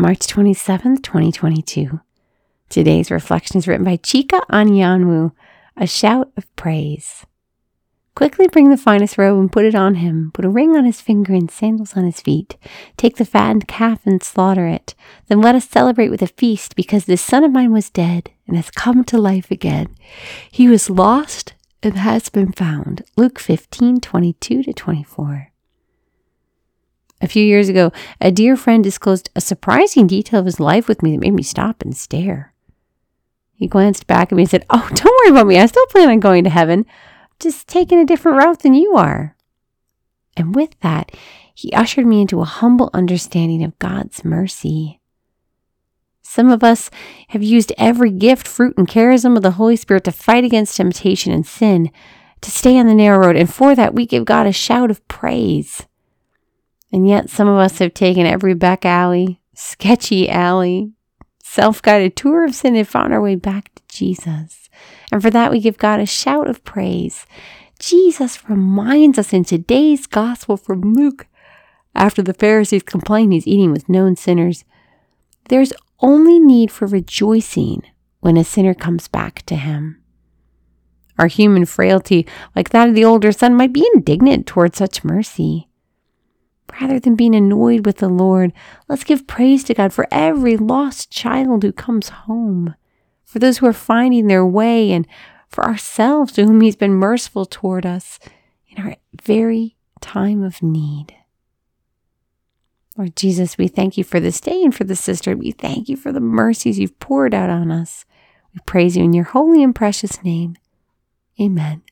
March 27th, 2022. Today's reflection is written by Chika Anyanwu, A Shout of Praise. Quickly bring the finest robe and put it on him. Put a ring on his finger and sandals on his feet. Take the fattened calf and slaughter it. Then let us celebrate with a feast, because this son of mine was dead and has come to life again. He was lost and has been found. Luke 15 22 to 24. A few years ago, a dear friend disclosed a surprising detail of his life with me that made me stop and stare. He glanced back at me and said, Oh, don't worry about me. I still plan on going to heaven just taking a different route than you are. And with that, he ushered me into a humble understanding of God's mercy. Some of us have used every gift, fruit, and charism of the Holy Spirit to fight against temptation and sin, to stay on the narrow road, and for that we give God a shout of praise. And yet, some of us have taken every back alley, sketchy alley, self guided tour of sin and found our way back to Jesus. And for that, we give God a shout of praise. Jesus reminds us in today's gospel from Luke, after the Pharisees complain he's eating with known sinners, there's only need for rejoicing when a sinner comes back to him. Our human frailty, like that of the older son, might be indignant toward such mercy. Rather than being annoyed with the Lord, let's give praise to God for every lost child who comes home for those who are finding their way, and for ourselves to whom He's been merciful toward us in our very time of need. Lord Jesus, we thank you for this day and for the sister. We thank you for the mercies you've poured out on us. We praise you in your holy and precious name. Amen.